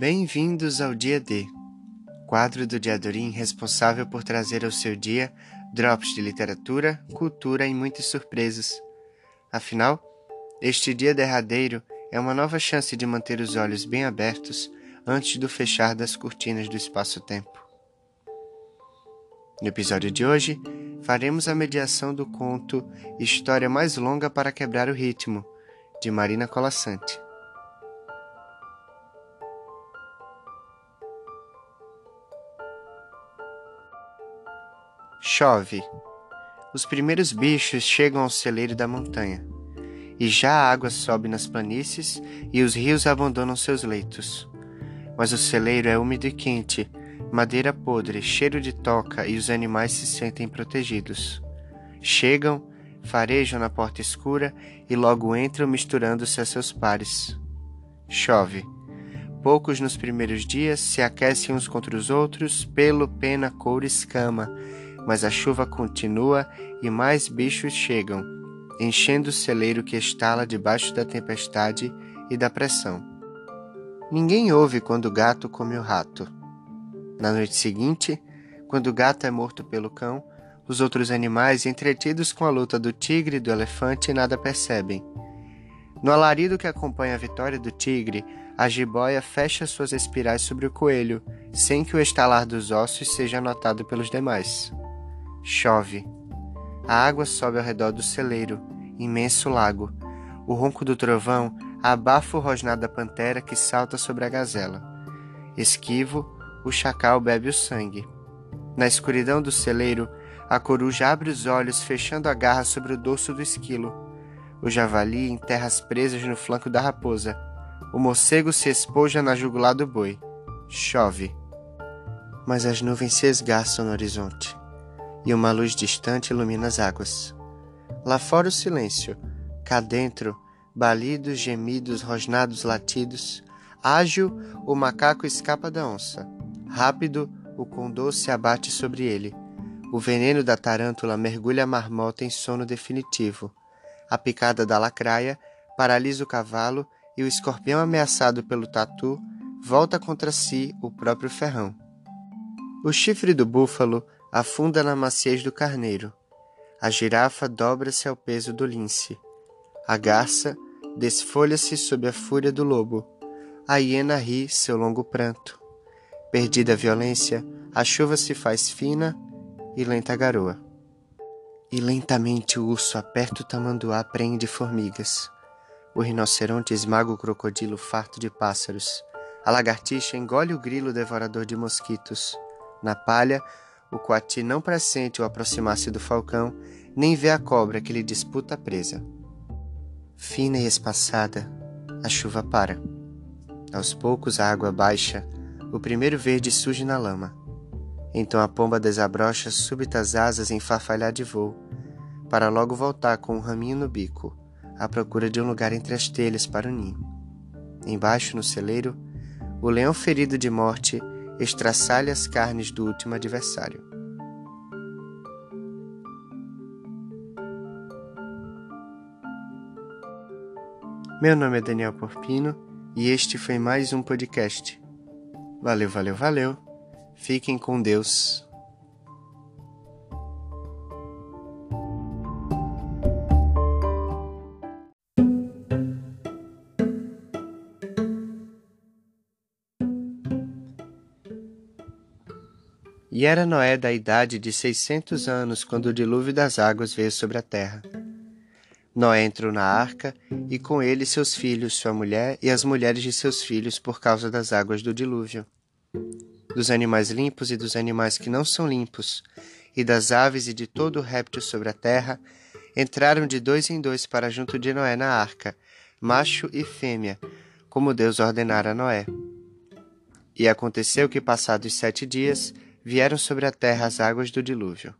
Bem-vindos ao Dia D, quadro do Diadorim responsável por trazer ao seu dia drops de literatura, cultura e muitas surpresas. Afinal, este dia derradeiro é uma nova chance de manter os olhos bem abertos antes do fechar das cortinas do espaço-tempo. No episódio de hoje, faremos a mediação do conto História Mais Longa para Quebrar o Ritmo, de Marina Colassante. Chove. Os primeiros bichos chegam ao celeiro da montanha, e já a água sobe nas planícies e os rios abandonam seus leitos. Mas o celeiro é úmido e quente, madeira podre, cheiro de toca e os animais se sentem protegidos. Chegam, farejam na porta escura e logo entram misturando-se a seus pares. Chove. Poucos nos primeiros dias se aquecem uns contra os outros, pelo, pena, couro, escama, mas a chuva continua e mais bichos chegam, enchendo o celeiro que estala debaixo da tempestade e da pressão. Ninguém ouve quando o gato come o rato. Na noite seguinte, quando o gato é morto pelo cão, os outros animais, entretidos com a luta do tigre e do elefante, nada percebem. No alarido que acompanha a vitória do tigre, a jiboia fecha suas espirais sobre o coelho, sem que o estalar dos ossos seja notado pelos demais. Chove. A água sobe ao redor do celeiro, imenso lago. O ronco do trovão abafa o rosnar da pantera que salta sobre a gazela. Esquivo, o chacal bebe o sangue. Na escuridão do celeiro, a coruja abre os olhos, fechando a garra sobre o dorso do esquilo. O javali enterra as presas no flanco da raposa. O morcego se espoja na jugular do boi. Chove. Mas as nuvens se esgarçam no horizonte e uma luz distante ilumina as águas. Lá fora o silêncio, cá dentro, balidos, gemidos, rosnados latidos. Ágil, o macaco escapa da onça. Rápido, o condor se abate sobre ele. O veneno da tarântula mergulha a marmota em sono definitivo. A picada da lacraia paralisa o cavalo e o escorpião ameaçado pelo tatu volta contra si o próprio ferrão. O chifre do búfalo afunda na maciez do carneiro. A girafa dobra-se ao peso do lince. A garça desfolha-se sob a fúria do lobo. A hiena ri seu longo pranto. Perdida a violência, a chuva se faz fina e lenta garoa. E lentamente o urso aperta o tamanduá prende formigas. O rinoceronte esmaga o crocodilo farto de pássaros. A lagartixa engole o grilo devorador de mosquitos. Na palha, o coati não pressente o aproximar-se do falcão, nem vê a cobra que lhe disputa a presa. Fina e espaçada, a chuva para. Aos poucos a água baixa, o primeiro verde surge na lama. Então a pomba desabrocha súbitas asas em farfalhar de voo, para logo voltar com um raminho no bico, à procura de um lugar entre as telhas para o ninho. Embaixo, no celeiro, o leão ferido de morte estraçalha as carnes do último adversário. Meu nome é Daniel Porpino e este foi mais um podcast. Valeu, valeu, valeu. Fiquem com Deus. E era Noé da idade de seiscentos anos quando o dilúvio das águas veio sobre a terra. Noé entrou na arca, e com ele seus filhos, sua mulher e as mulheres de seus filhos, por causa das águas do dilúvio. Dos animais limpos e dos animais que não são limpos, e das aves e de todo réptil sobre a terra, entraram de dois em dois para junto de Noé na arca, macho e fêmea, como Deus ordenara a Noé. E aconteceu que, passados sete dias, vieram sobre a terra as águas do dilúvio.